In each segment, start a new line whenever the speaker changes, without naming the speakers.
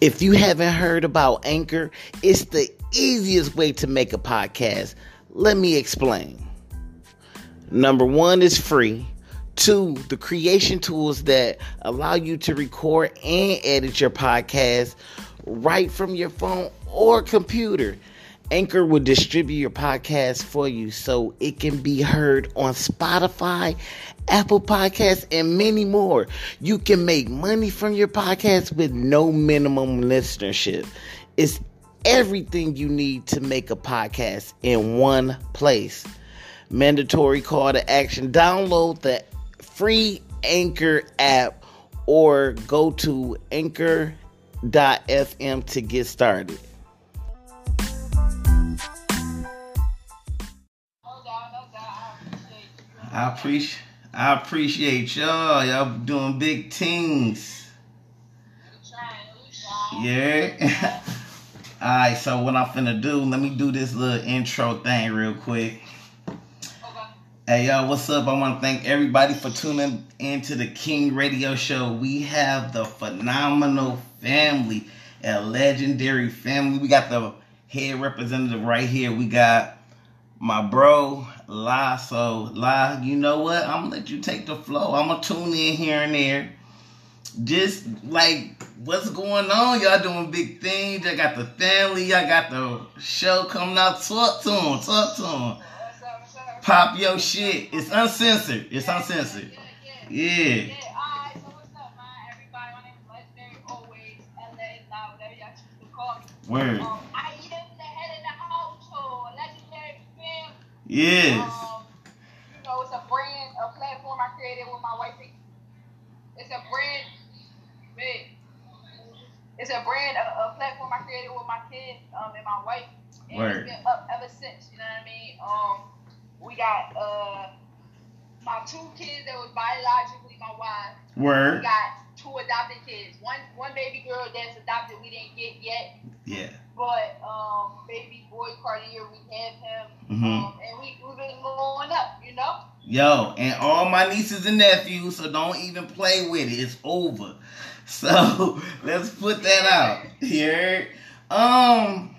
If you haven't heard about Anchor, it's the easiest way to make a podcast. Let me explain. Number one is free. Two, the creation tools that allow you to record and edit your podcast right from your phone or computer. Anchor will distribute your podcast for you so it can be heard on Spotify, Apple Podcasts, and many more. You can make money from your podcast with no minimum listenership. It's everything you need to make a podcast in one place. Mandatory call to action. Download the free Anchor app or go to anchor.fm to get started. I appreciate I appreciate y'all. Y'all doing big things. Yeah. Alright, so what I'm finna do, let me do this little intro thing real quick. Hey y'all, what's up? I want to thank everybody for tuning into the King Radio Show. We have the phenomenal family, a legendary family. We got the head representative right here. We got my bro La. So La, you know what? I'm gonna let you take the flow. I'm gonna tune in here and there. Just like what's going on? Y'all doing big things. I got the family. Y'all got the show coming out. Talk to them. Talk to them. Pop your shit. It's uncensored. It's uncensored. Yeah. Word.
Um,
Yes.
Um, you know, it's a brand, a platform I created with my wife. It's a brand, big. It's a brand, a, a platform I created with my kid um, and my wife. And
Word.
it's been up ever since, you know what I mean? Um, we got uh, my two kids that was biologically my wife. We
Word.
got two adopted kids. One one baby girl that's adopted we didn't get yet.
Yeah.
But um, baby boy Cartier, we have him,
Mhm.
um, and we we've been going up, you know.
Yo, and all my nieces and nephews, so don't even play with it. It's over. So let's put that out here. Um,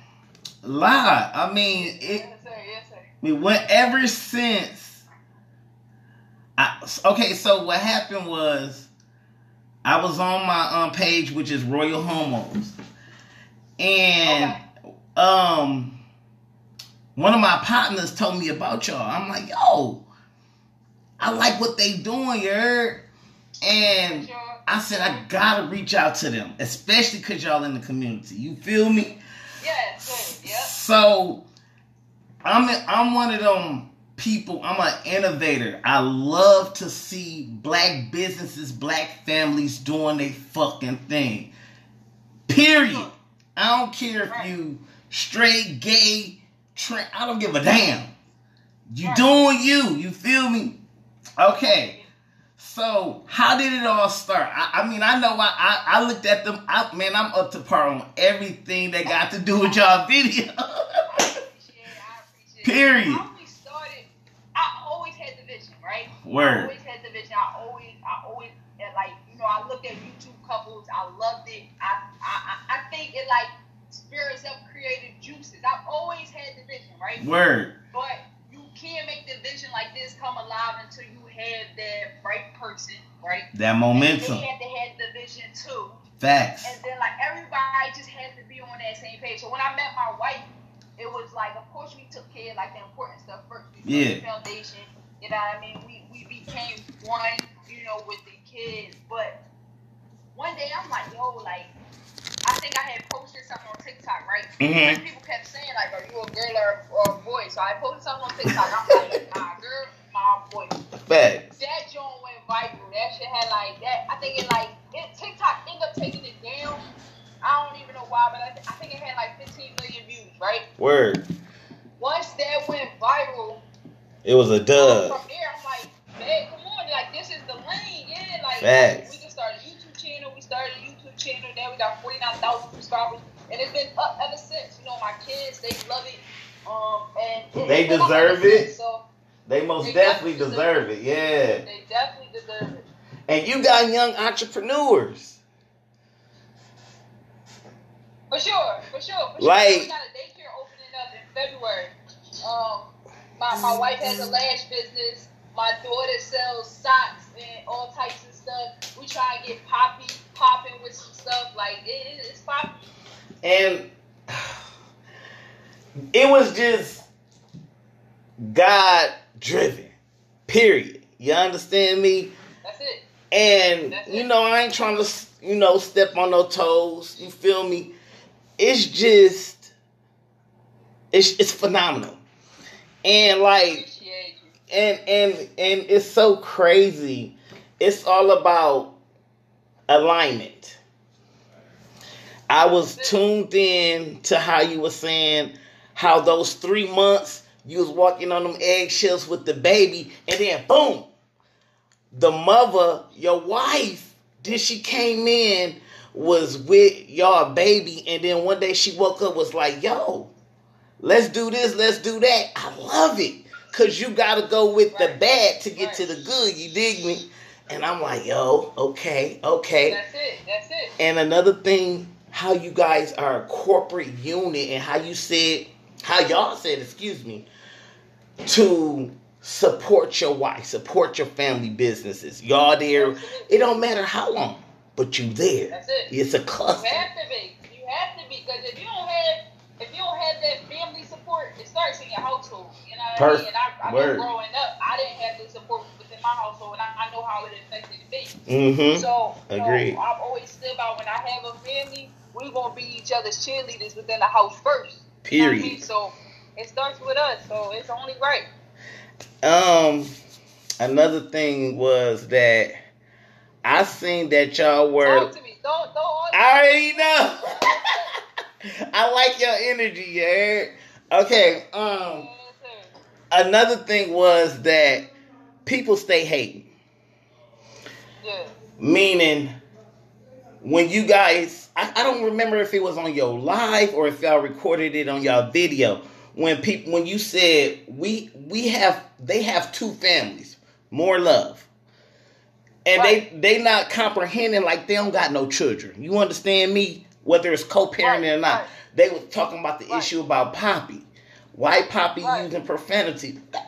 lie. I mean, it.
Yes sir, yes sir.
I mean, what ever since. I, okay, so what happened was, I was on my um page, which is Royal Homos, and um, one of my partners told me about y'all. I'm like, yo, I like what they doing, you heard? And
Sure.
I said I gotta reach out to them, especially cause y'all in the community. You feel me?
Yes sir. Yep.
So I'm I'm one of them people. I'm an innovator. I love to see black businesses, black families doing their fucking thing. Period. I don't care if you straight, gay, tra- I don't give a damn. You
Right.
doing you. You feel me? Okay. So how did it all start? I, I mean, I know I, I I looked at them. I, man, I'm up to par on everything that got to do with y'all video.
I appreciate it. I appreciate
Period.
it. How we started, I always had the vision, right? I always had the vision. I always, I always, like, you know, I looked at YouTube couples. I loved it. I, I, I- think it like spirits up creative juices. I've always had the vision, right?
Word.
But you can't make the vision like this come alive until you have that right person, right?
That
And
momentum.
they had to have the vision too.
Facts.
And then like everybody just has to be on that same page. So when I met my wife, it was like of course we took care of like the important stuff first. We
Yeah.
the foundation. You know what I mean? We we became one, you know, with the kids. But one day I'm like, yo, like I think I had posted something on TikTok, right?
Mhm.
And people kept saying like, are you a girl or, or a boy? So I posted something on TikTok. I'm like, nah, girl, my boy
Facts.
that joint went viral. That shit had like that. I think it like it TikTok ended up taking it down. I don't even know why, but I, th- I think it had like 15 million views, right?
Word.
Once that went viral,
It was a
from there I'm like, man, come on, like this is the lane, yeah. Like
Facts.
we just started a YouTube channel. We started a YouTube channel. Now we got 49,000 subscribers, and it's been up ever since. You know, my kids they love it. Um, and
They
it's been up
deserve it.
since, So
They most
They
definitely
definitely
deserve it. Yeah.
they definitely deserve it.
And you got young entrepreneurs.
For sure, for sure, for sure.
Like-
we got a daycare opening up in February. Um, my, my wife has a lash business. My daughter sells socks and all types of stuff. We try and get poppy popping with some stuff. Like it, it- it's popping.
and it was just God driven. Period. You understand me?
That's it.
And
That's
you
it.
know, I ain't trying to you know step on no toes. You feel me? It's just it's it's phenomenal. And like and and and it's so crazy. It's all about alignment. I was tuned in to how you were saying how those three months you was walking on them eggshells with the baby, and then boom, the mother, your wife, then she came in was with y'all baby, and then one day she woke up was like, "Yo, let's do this, let's do that." I love it because you got to go with the bad to get to the good. You dig me? And I'm like, "Yo, okay, okay."
That's it. That's it.
And another thing, how you guys are a corporate unit and how you said, how y'all said, excuse me, to support your wife, support your family businesses. Y'all there, it don't matter how long, but you there.
That's it.
It's a
You have to be. You have to be because if you don't have if you don't have that family support, it starts in your household. You know what I mean? And I, I
Word.
know growing up, I didn't have the support within my household, and I, I know how it affected me.
Mm-hmm.
So, so
Agreed.
I've always stood by when I have a family, we're gonna be each other's cheerleaders within the house first. You know I mean?
Period.
So it starts with us. So it's only right.
Um, another thing was that I seen that y'all were.
Talk to me. Don't don't.
I already know. I like your energy, heard? Okay, um, another thing was that people stay hating.
Yeah.
Meaning, when you guys, I, I don't remember if it was on your live or if y'all recorded it on y'all video. When people, when you said we we have, they have two families, more love, and
Right.
they they not comprehending like they don't got no children. You understand me? Whether it's co-parenting
Right,
or not,
right.
they was talking about the issue about Poppy. Why Poppy using profanity?
Right.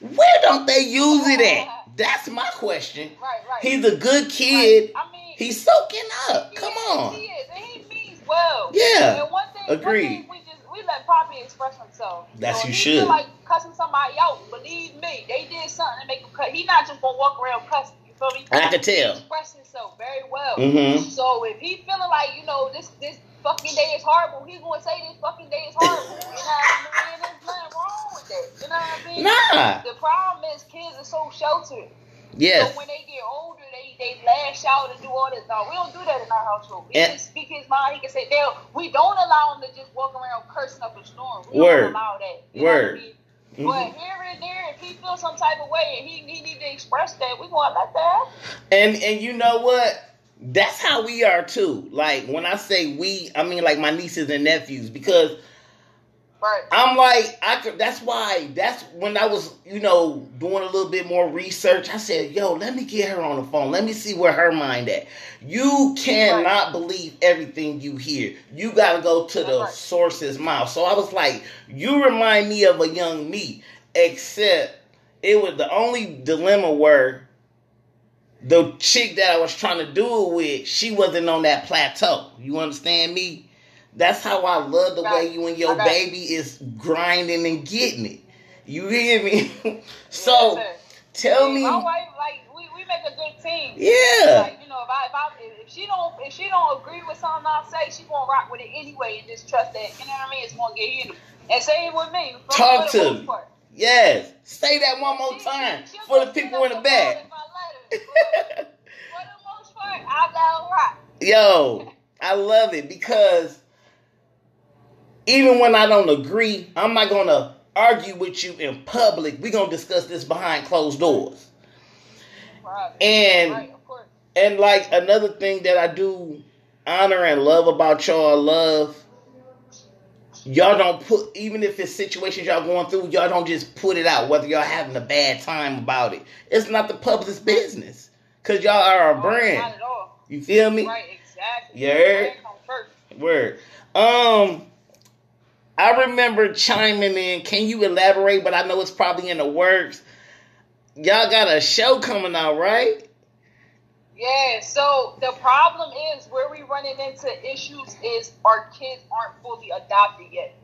Where don't they use it at? That's my question.
Right. Right.
He's a good kid.
Right. I mean,
He's soaking up. Come
is,
on.
He is, and he means well.
Yeah.
And one thing,
Agreed.
One thing we just we let Poppy express himself.
That's
so
you
he
should.
Feel like cussing somebody out. Believe me, they did something to make him cut. He not just gonna walk around cussing. You feel me?
I could tell.
He expressed himself very well.
Mhm.
So if he feeling like you know this this fucking day is horrible, he's gonna say this fucking day is horrible. you know what I mean? There's nothing wrong with that. You know what I mean?
Nah.
The problem is kids are so sheltered.
Yes.
So when they get older, they, they lash out and do all this. No, we don't do that in our household. He
And-
can speak his mind. He can say, "Dale, we don't allow him to just walk around cursing up a storm. We
Word.
don't allow that. You
Word.
Know what I mean?
Mhm.
But here and there, if he feels some type of way and he, he need to express that, we gonna let that. happen.
And and you know what? That's how we are too. Like when I say we, I mean like my nieces and nephews because
Right.
I'm like I could. That's why. That's when I was you know doing a little bit more research. I said, yo, let me get her on the phone. Let me see where her mind at. You cannot believe everything you hear. You got to go to the
Right.
source's mouth. So I was like, you remind me of a young me, except it was the only dilemma where the chick that I was trying to do it with, she wasn't on that plateau. You understand me? That's how I love the way you and your baby is grinding and getting it. You hear me? so
Yes,
tell
Yeah,
me,
my wife, like we, we make a good team.
yeah,
Like, you know, if I, if I if she don't if she don't agree with something I say, she gonna rock with it anyway and just trust that you know what I mean. It's gonna get handled. And say it with me.
Talk to me.
part.
yes. Say that one more
She-
time
she-
for the people in the back. Yo, I love it because even when I don't agree, I'm not gonna argue with you in public. We're gonna discuss this behind closed doors.
Right.
And
right,
and like another thing that I do honor and love about y'all love y'all don't put even if it's situations y'all going through y'all don't just put it out whether y'all having a bad time about it it's not the public's business because y'all are a
Not
brand
at all.
you feel me
Right, exactly.
You heard?
Brand don't
Word. Um, I remember chiming in. Can you elaborate? But I know it's probably in the works. Y'all got a show coming out, right?
Yeah, so the problem is where we running into issues is our kids aren't fully adopted yet.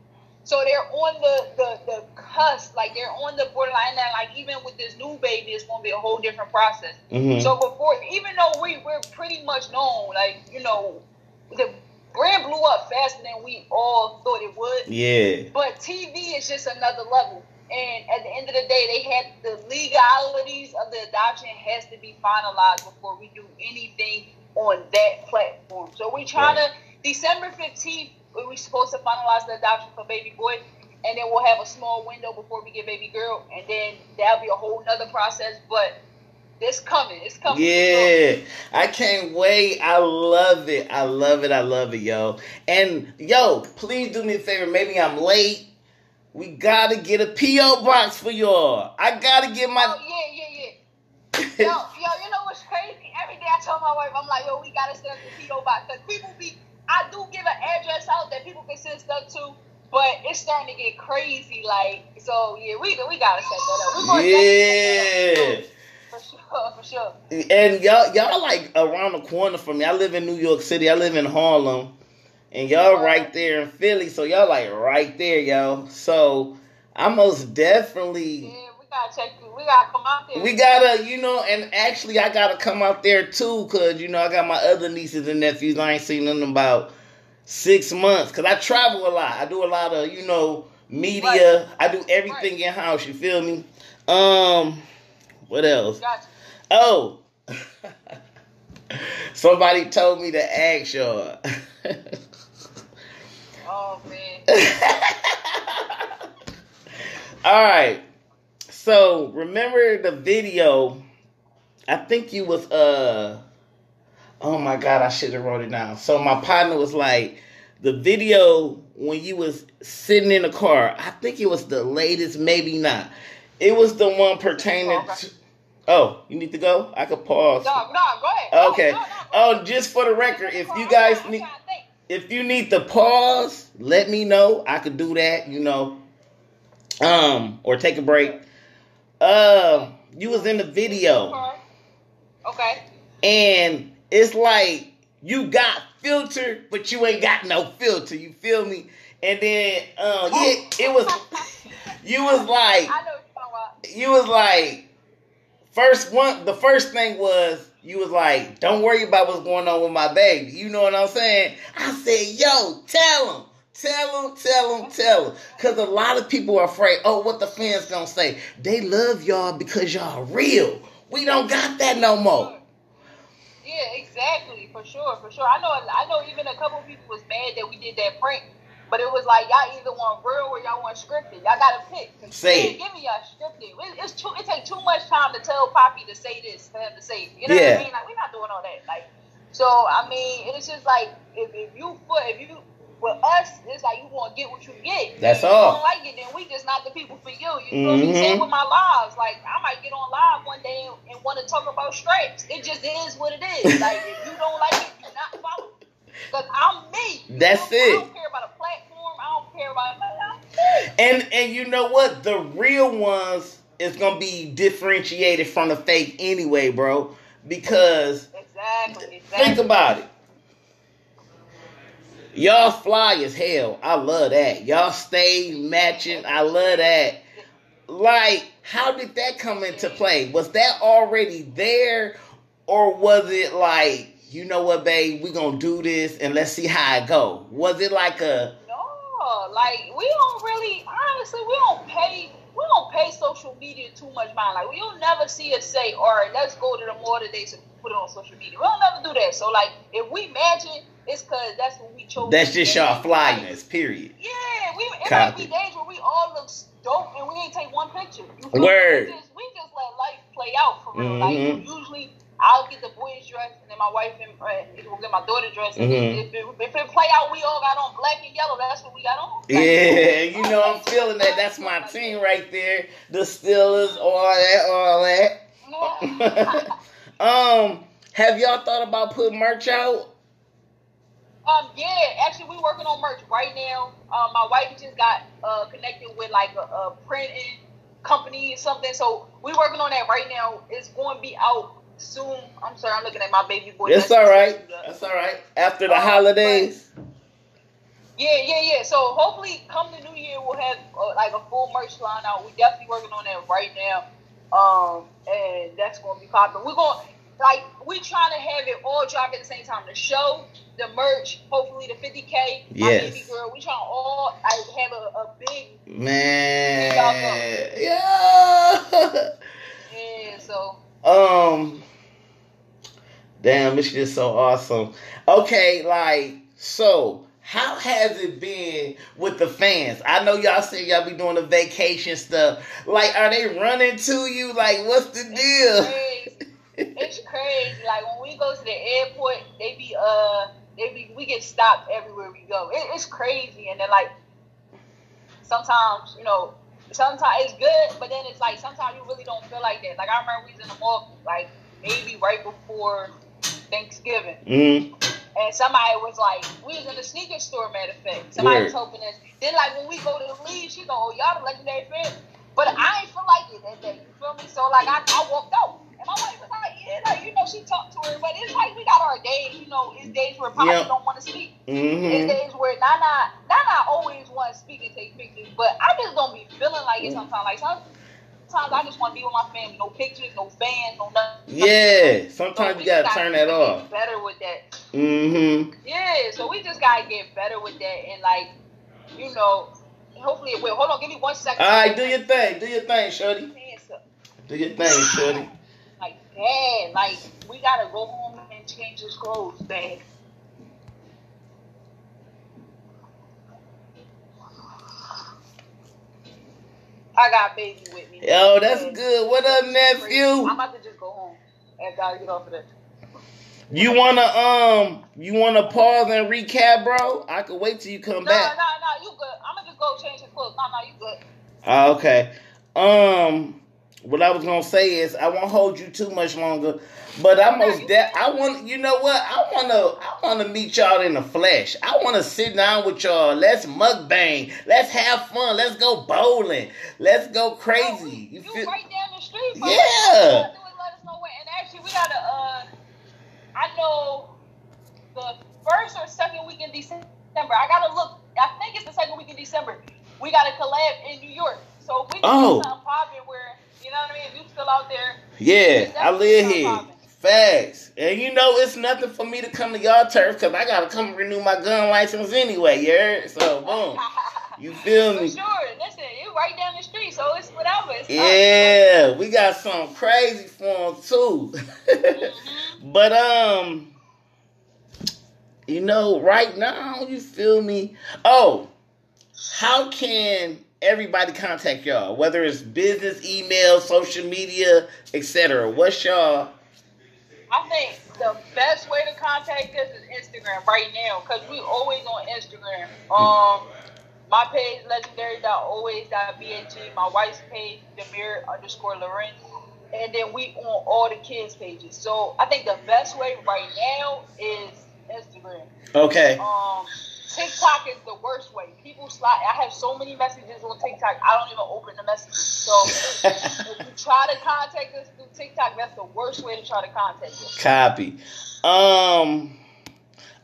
So they're on the, the, the cusp, like they're on the borderline that like even with this new baby it's gonna be a whole different process.
Mhm.
So before even though we, we're pretty much known, like, you know, the brand blew up faster than we all thought it would.
Yeah.
But TV is just another level. And at the end of the day, they had the legalities of the adoption has to be finalized before we do anything on that platform. So we're trying to December fifteenth, we're supposed to finalize the adoption for baby boy, and then we'll have a small window before we get baby girl, and then that'll be a whole nother process. But it's coming, it's coming.
Yeah, I can't wait. I love it. I love it. I love it, yo. And yo, please do me a favor. Maybe I'm late. We gotta get a PO box for y'all. I gotta get my.
Oh yeah, yeah, yeah. Yo, yo, you know what's crazy? Every day I tell my wife, I'm like, yo, we gotta set up the PO box because people be. I do give an address out that people can send stuff to, but it's starting to get crazy. Like, so yeah, we we gotta set that up. We're
yeah.
for sure, for sure.
And y'all, y'all like around the corner from me. I live in New York City. I live in Harlem, and y'all right there in Philly. So y'all like right there, yo. So I most definitely.
Yeah, we gotta check. you. We gotta come out there.
We gotta, you know, and actually, I gotta come out there too, cause you know I got my other nieces and nephews. I ain't seen them in about six months, cause I travel a lot. I do a lot of, you know, media. I do everything in house. You feel me? Um, what else?
Gotcha.
Oh, somebody told me to ask y'all.
Oh man.
All right. So remember the video? I think you was uh. Oh my god! I should have wrote it down. So my partner was like, the video when you was sitting in the car. I think it was the latest, maybe not. It was the one pertaining
Okay.
to. Oh, you need to go. I could pause.
No, no, go ahead.
Okay.
No, no, go
Oh, just for the record, if you guys need
trying to think.
If you need to pause, let me know. I could do that, you know. Um, or take a break. Uh, you was in the video,
Okay.
and it's like you got filter, but you ain't got no filter. You feel me? And then, uh, yeah, it was. You was like,
I know what you're talking about.
you was like, first one. The first thing was you was like, don't worry about what's going on with my baby. You know what I'm saying? I said, yo, tell him. Tell him, tell him, tell him. Because a lot of people are afraid, oh, what the fans gonna say. They love y'all because y'all real. We don't got that no more.
Yeah, exactly, for sure, for sure. I know, I know. Even a couple people was mad that we did that prank, but it was like y'all either want real or y'all want scripted. Y'all gotta pick.
Say it.
Give me y'all scripted. It, it's too. It take too much time to tell Poppy to say this for him to say. It. You know
Yeah.
what I mean? Like we're not doing all that. Like, so I mean, it's just like if, if you put if you with us, it's like you want to get what you get.
That's
if
all.
You don't like it, then we just not the people for you. You feel me?
Mhm.
Same with my lives. Like I might get on live one day and, and want to talk about stripes. It just is what it is. Like if you don't like it, you're not follow. Cause I'm me.
That's it.
I don't care about a platform. I don't care about.
And and you know what? The real ones is gonna be differentiated from the fake anyway, bro. Because
Exactly. Exactly.
Think about it. Y'all fly as hell. I love that. Y'all stay matching. I love that. Like, how did that come into play? Was that already there? Or was it like, you know what, babe, we gonna do this and let's see how it go? Was it like a
No, like we don't really, honestly, we don't pay, we don't pay social media too much mind. Like you'll never see us say, "All right, let's go to the mall today to put it on social media." We don't never do that. So like, if we imagine, it's cause that's what we chose.
that's just y'all flyness, period.
Yeah, we it
Copy.
might be days where we all look dope and we ain't take one picture. You feel me?
Word.
We just, we just let life play out for real.
Mhm.
Like usually. I'll get the boys dressed, my wife and uh, will get my daughter dressed. And
Mhm.
if, it, if it play out, we all got on black and yellow. That's what we got on. Like,
Yeah, you know I'm feeling that. That's my team right there. The Steelers, all that, all that.
Yeah.
um, have y'all thought about putting merch out?
Um, yeah, actually, we're working on merch right now. Um, my wife just got uh, connected with like a, a printing company or something, so we're working on that right now. It's going to be out soon. I'm sorry, I'm looking at my baby boy.
It's all right. That's all right. After the
Um,
holidays.
Yeah, yeah, yeah. So hopefully, come the new year, we'll have uh, like a full merch line out. We're definitely working on that right now, um, and that's going to be popping. We're going like we trying to have it all drop at the same time. The show, the merch, hopefully the 50k,
Yes.
my baby girl. We trying to all like have a, a big
Man. Yeah.
yeah. So
Um. Damn, it's just so awesome. Okay, like, so how has it been with the fans? I know y'all say y'all be doing the vacation stuff. Like, are they running to you? Like, what's the
it's
deal?
crazy. It's crazy. Like when we go to the airport, they be uh they be we get stopped everywhere we go. It, it's crazy, and then like sometimes you know sometimes it's good, but then it's like sometimes you really don't feel like that. Like I remember we was in the mall like maybe right before Thanksgiving,
Mm,
and somebody was like, we was in the sneaker store, matter of fact. Somebody was
Word.
helping us. Then like when we go to leave, she go, oh y'all the legendary fans. But I ain't feel like it that day. You feel me? So like I, I walked out. And my wife was like, yeah, like, you know, she talked to her, but it's like we got our days, you know, it's days where probably
Yeah.
don't want to speak. It's
mm-hmm.
days where Nana Nana always want to speak and take pictures, but I just don't be feeling like it sometimes. Like sometimes I just want to be with my family. No pictures, no fans, no nothing.
Yeah, sometimes
we
you gotta turn that off.
Better with that.
Mm-hmm.
Yeah, so we just gotta get better with that and like, you know, hopefully it will. Hold on, give me one second.
All right, do your thing. Do your thing, shorty. Do your thing, shorty.
Like, dad, like we gotta go home and change his clothes, dad. I got baby with me.
Yo, that's good. What up, nephew?
I'm about to just go home after I get off of this.
You wanna um you wanna pause and recap, bro? I could wait till you come
back. No,
no,
no, you good. I'm gonna just go change his clothes. No, no, you good.
Ah, okay. Um what I was gonna say is I won't hold you too much longer. But I most de- I want you know what? I wanna I wanna meet y'all in the flesh. I wanna sit down with y'all. Let's mukbang. Let's have fun. Let's go bowling. Let's go crazy.
You,
You feel
right down the street. Bro.
Yeah.
All you gotta do is let us know when. And actually, we gotta. Uh, I know the first or second week in December. I gotta look. I think it's the second week in December. We got a collab in New York. So if we can
Oh.
do something popping where know what I mean. If you still out there,
Yeah, I live here.
popping.
Facts. And you know it's nothing for me to come to y'all turf because I gotta come renew my gun license anyway, you heard? So boom. You feel
For
me?
sure. Listen, you right down the street, so it's whatever. It's
Yeah, we got something crazy for them too.
Mm-hmm.
but um, you know, right now, you feel me? Oh, how can everybody contact y'all? Whether it's business, email, social media, etc. What's y'all?
I think the best way to contact us is Instagram right now because we always on Instagram. Um, my page legendary.always.bhe. My wife's page Demir underscore Lorenz, and then we on all the kids' pages. So I think the best way right now is Instagram.
Okay.
Um, TikTok is the worst way. People slide. I have so many messages on TikTok. I don't even open the messages. So if you try to contact us through TikTok, that's the worst way to try to contact us.
Copy. Um,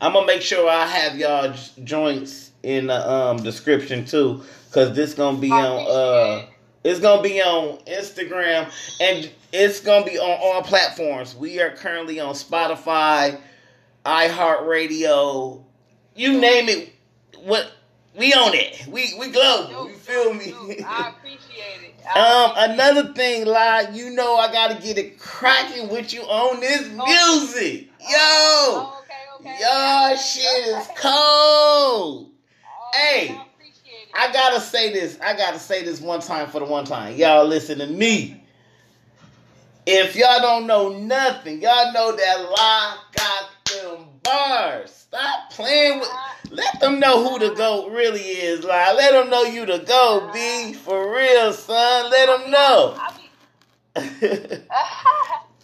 I'm gonna make sure I have y'all joints in the um description too, cause this gonna be
I
on uh, it's gonna be on Instagram and it's gonna be on all platforms. We are currently on Spotify, iHeartRadio, you name it. What we on it? We we global. You feel me?
I appreciate it. I
Um, another thing, like you know, I gotta get it cracking with you on this music,
it.
yo.
Oh, okay, okay.
Y'all shit is cold.
Oh,
Hey,
I appreciate it.
I gotta say this. I gotta say this one time for the one time. Y'all listen to me. If y'all don't know nothing, y'all know that lie got them bars. Stop playing with. Let them know who the goat really is. Like, let them know you the goat, B. For real, son. Let them know.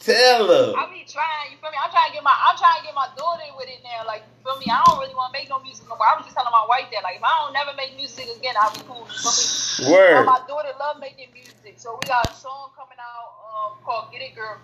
Tell her.
I be trying, you feel me? I'm trying to get my I'm trying to get my daughter with it now. Like, you feel me? I don't really want to make no music no more. I was just telling my wife that, like, if I don't never make music again, I'll be cool. You feel me?
Word.
But my daughter love making music, so we got a song coming out um, called "Get It Girl."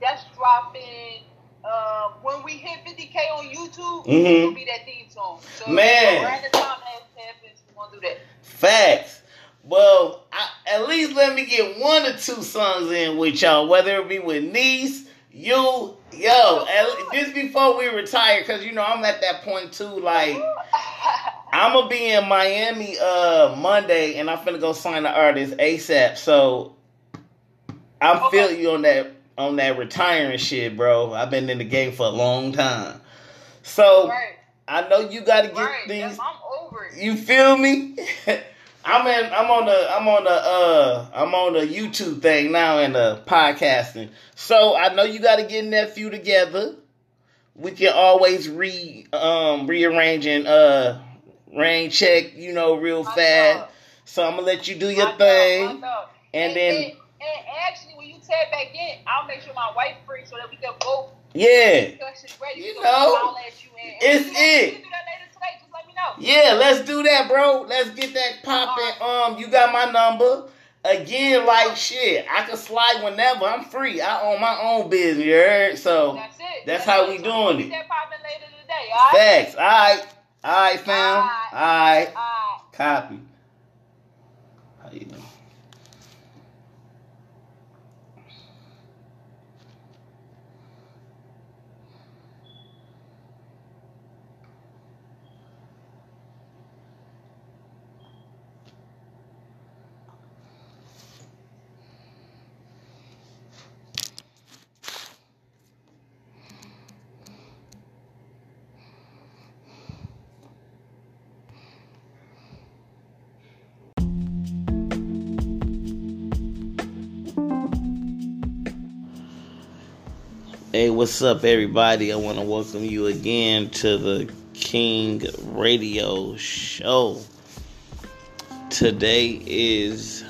That's dropping. Uh, when we hit 50k on YouTube,
Mhm.
it'll be that theme song. So
Man.
around the time that happens, we're gonna do that.
Facts. Well, I, at least let me get one or two songs in with y'all, whether it be with niece, you, yo, at, just before we retire, because you know I'm at that point too. Like I'm gonna be in Miami uh Monday, and I'm finna go sign the artist ASAP. So I'm
Okay.
feeling you on that on that retiring shit, bro. I've been in the game for a long time, so
right,
I know you got to get
right.
these.
Yes, I'm over it.
You feel me? I'm in. I'm on the. I'm on the. Uh, I'm on the YouTube thing now and the podcasting. So I know you got to get nephew together. We can always re um rearranging uh rain check. You know, real fast. So I'm gonna let you do your
dog,
thing,
my dog.
and then
and, and actually, when back in, I'll make sure my wife free so that we can both
yeah,
ready.
You know,
I'll let you in.
it's
we can do that-
it.
We can do that later today. Just let me know.
yeah. Let's do that, bro. Let's get that popping. Um, you got my number. Again, like shit, I can slide whenever. I'm free. I own my own business. You heard? So.
That's it.
That's how we doing it.
That popping later today. All right.
Facts. All right. All right, fam. All
Alright.
right.
All right.
Copy. Hey, what's up, everybody? I want to welcome you again to the King Radio Show. Today is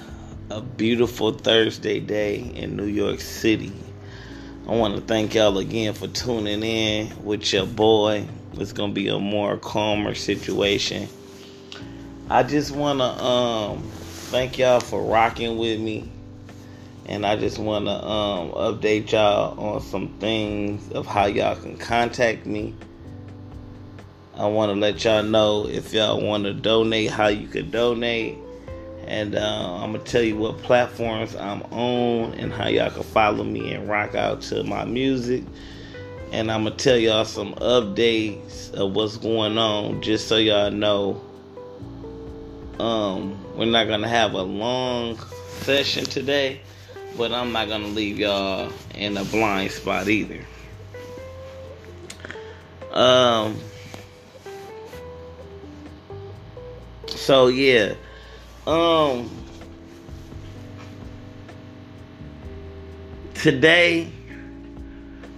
a beautiful Thursday day in New York City. I want to thank y'all again for tuning in with your boy. It's going to be a more calmer situation. I just want to um, thank y'all for rocking with me and I just want to um, update y'all on some things of how y'all can contact me. I want to let y'all know if y'all want to donate, how you could donate, and uh, I'm gonna tell you what platforms I'm on and how y'all can follow me and rock out to my music. And I'm gonna tell y'all some updates of what's going on, just so y'all know. Um, we're not gonna have a long session today but I'm not gonna leave y'all in a blind spot either. Um. So yeah, um. Today,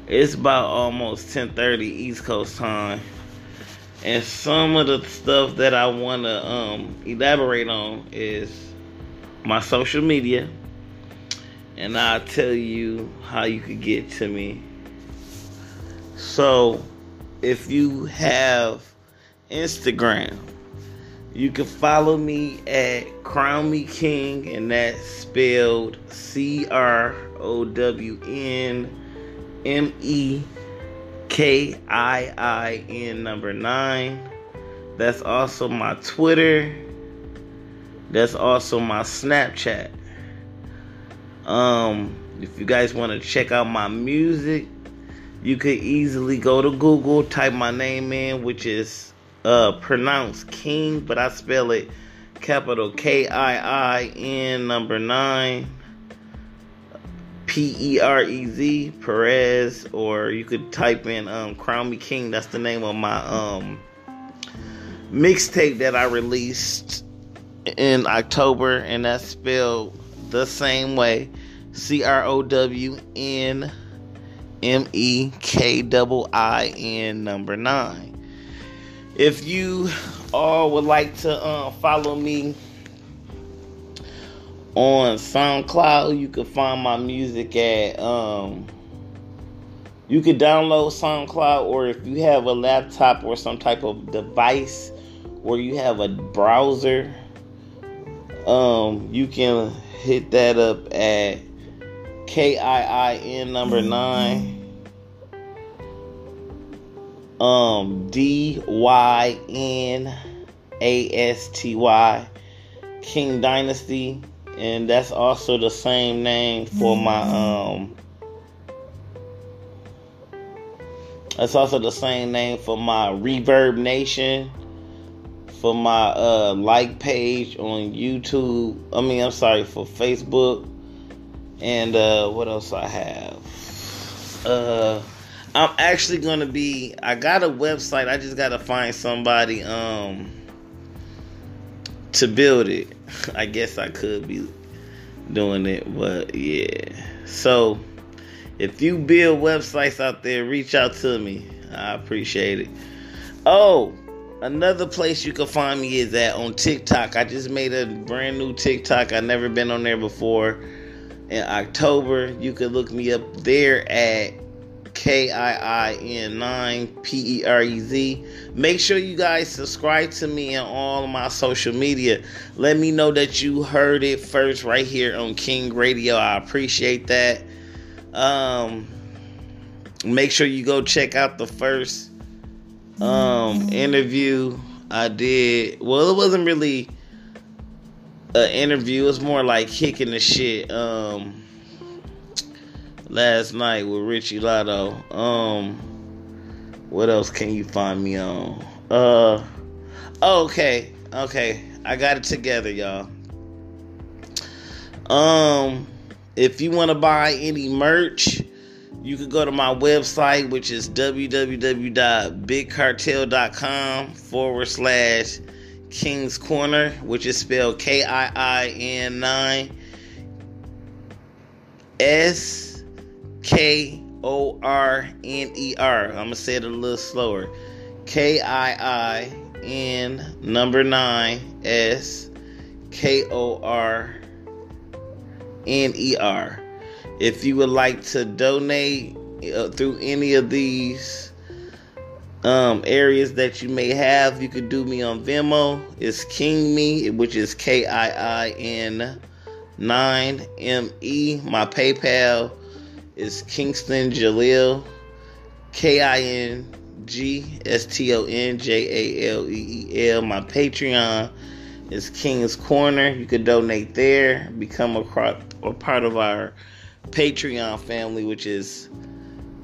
it's about almost 10:30 East Coast time, and some of the stuff that I want to um elaborate on is my social media and I'll tell you how you could get to me. So, if you have Instagram, you can follow me at Crown Me King, and that's spelled C R O W N M E K I I N number nine. That's also my Twitter. That's also my Snapchat. Um, if you guys want to check out my music, you could easily go to Google, type my name in, which is uh pronounced King, but I spell it capital K I I N number nine. P E R E Z Perez, or you could type in um, Crown Me King. That's the name of my um mixtape that I released in October, and that's spelled the same way C R O W N M E K double I N number nine. If you all would like to uh, follow me on SoundCloud, you can find my music at um, you could download SoundCloud, or if you have a laptop or some type of device where you have a browser, um, you can hit that up at K I I N number nine. Um, D Y N A S T Y King Dynasty, and that's also the same name for my um That's also the same name for my Reverb Nation, for my uh, like page on YouTube. I mean, I'm sorry, for Facebook. And uh, what else I have? Uh, I'm actually gonna be. I got a website. I just gotta find somebody um to build it. I guess I could be doing it, but yeah. So if you build websites out there, reach out to me. I appreciate it. Oh, another place you can find me is at on TikTok. I just made a brand new TikTok. I never been on there before. In October, you can look me up there at K I I N 9 P E R E Z. Make sure you guys subscribe to me on all my social media. Let me know that you heard it first right here on King Radio. I appreciate that. Um, make sure you go check out the first um interview I did. Well, it wasn't really an interview. It was more like kicking the shit. Um, last night with Richie Lotto. Um, what else can you find me on? Uh, okay, okay, I got it together, y'all. Um if you want to buy any merch, you can go to my website, which is www.bigcartel.com forward slash King's Corner, which is spelled K I I N 9 S K O R N E R. I'm going to say it a little slower. K I I N number 9 S K O R N-E-R. If you would like to donate uh, through any of these um, areas that you may have, you could do me on Venmo. It's King Me, which is K I I N 9 M E. My PayPal is Kingston Jaleel, K I N G S T O N J A L E E L. My Patreon is King's Corner. You could donate there, become a, a part of our Patreon family, which is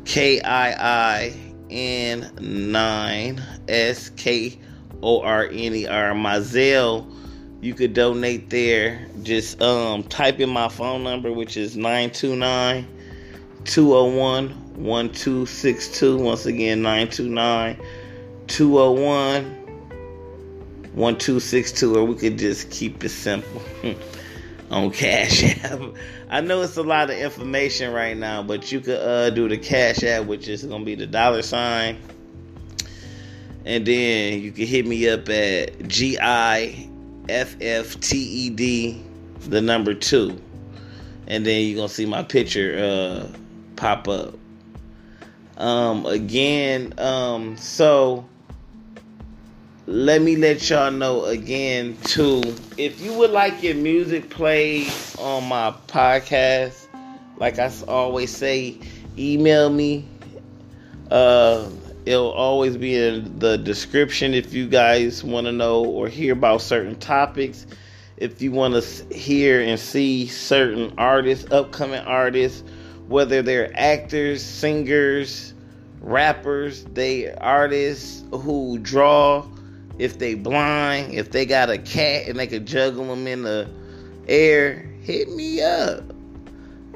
K I I N 9 S K O R N E R. My Zelle, you could donate there. Just um, type in my phone number, which is 929 201 1262. Once again, 929 201 1262, or we could just keep it simple on Cash App. I know it's a lot of information right now, but you could uh, do the Cash App, which is to be the dollar sign. And then you can hit me up at G I F F T E D, the number two. And then you're to see my picture uh, pop up. Um, again, um, so let me let y'all know again too. If you would like your music played on my podcast, like I always say, email me. Uh, it'll always be in the description if you guys want to know or hear about certain topics. If you want to hear and see certain artists, upcoming artists, whether they're actors, singers, rappers, they artists who draw if they blind, if they got a cat and they could juggle them in the air, hit me up.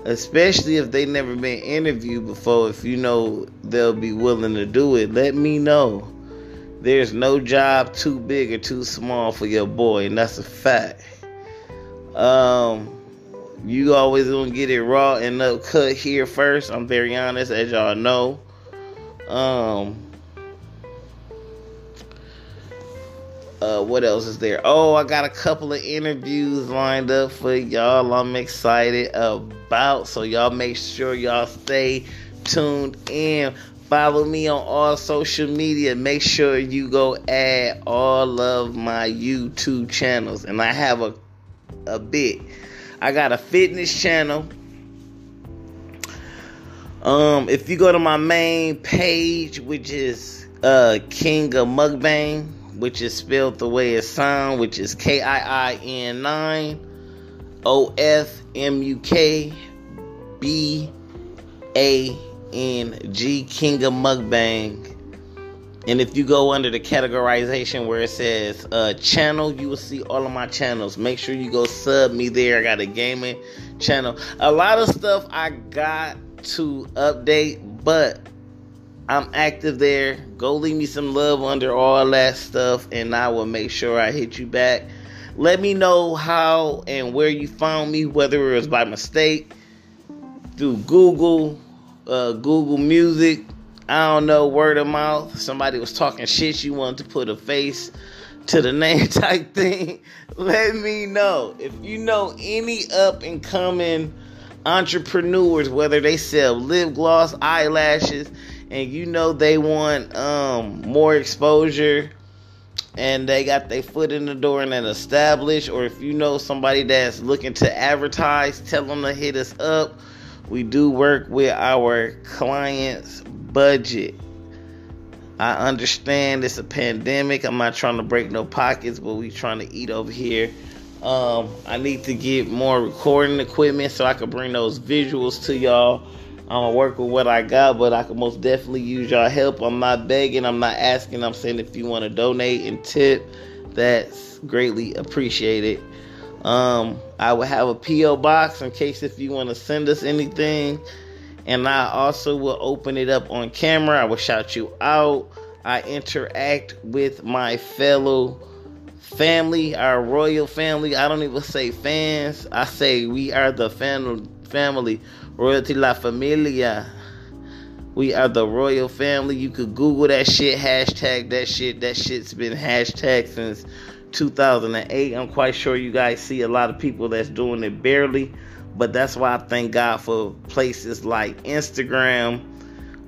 Especially if they never been interviewed before, if you know they'll be willing to do it, let me know. There's no job too big or too small for your boy, and that's a fact. Um, you always gonna get it raw and up cut here first. I'm very honest, as y'all know. Um, Uh, what else is there? Oh, I got a couple of interviews lined up for y'all. I'm excited about. So y'all make sure y'all stay tuned in. Follow me on all social media. Make sure you go add all of my YouTube channels. And I have a a bit. I got a fitness channel. Um, if you go to my main page, which is uh King of Mukbang, which is spelled the way it sounds, which is K I I N 9 O F M U K B A N G King of Mukbang. And if you go under the categorization where it says uh, channel, you will see all of my channels. Make sure you go sub me there. I got a gaming channel. A lot of stuff I got to update, but I'm active there. Go leave me some love under all that stuff, and I will make sure I hit you back. Let me know how and where you found me, whether it was by mistake, through Google, uh, Google Music, I don't know, word of mouth. Somebody was talking shit, you wanted to put a face to the name type thing. Let me know. If you know any up and coming entrepreneurs, whether they sell lip gloss, eyelashes, and you know they want um, more exposure and they got their foot in the door and an established, or if you know somebody that's looking to advertise, tell them to hit us up. We do work with our clients' budget. I understand it's a pandemic. I'm not trying to break no pockets, but we trying to eat over here. Um, I need to get more recording equipment so I can bring those visuals to y'all. I'm gonna work with what I got, but I can most definitely use y'all help. I'm not begging, I'm not asking. I'm saying if you want to donate and tip, that's greatly appreciated. Um, I will have a PO box in case if you want to send us anything, and I also will open it up on camera. I will shout you out. I interact with my fellow family, our royal family. I don't even say fans. I say we are the fam- family. Royalty La Familia. We are the royal family. You could Google that shit, hashtag that shit. That shit's been hashtag since 2008. I'm quite sure you guys see a lot of people that's doing it barely. But that's why I thank God for places like Instagram,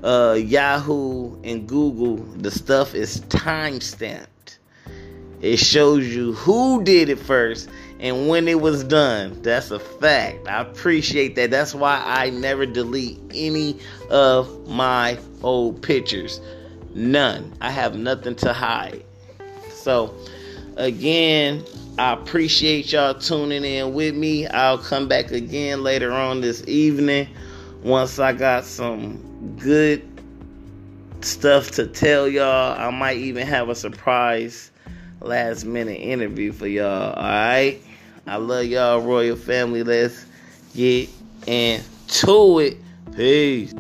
uh, Yahoo, and Google. The stuff is time stamped. It shows you who did it first and when it was done. That's a fact. I appreciate that. That's why I never delete any of my old pictures. None. I have nothing to hide. So, again, I appreciate y'all tuning in with me. I'll come back again later on this evening once I got some good stuff to tell y'all. I might even have a surprise last minute interview for y'all. Alright? I love y'all, Royal Family. Let's get into it. Peace.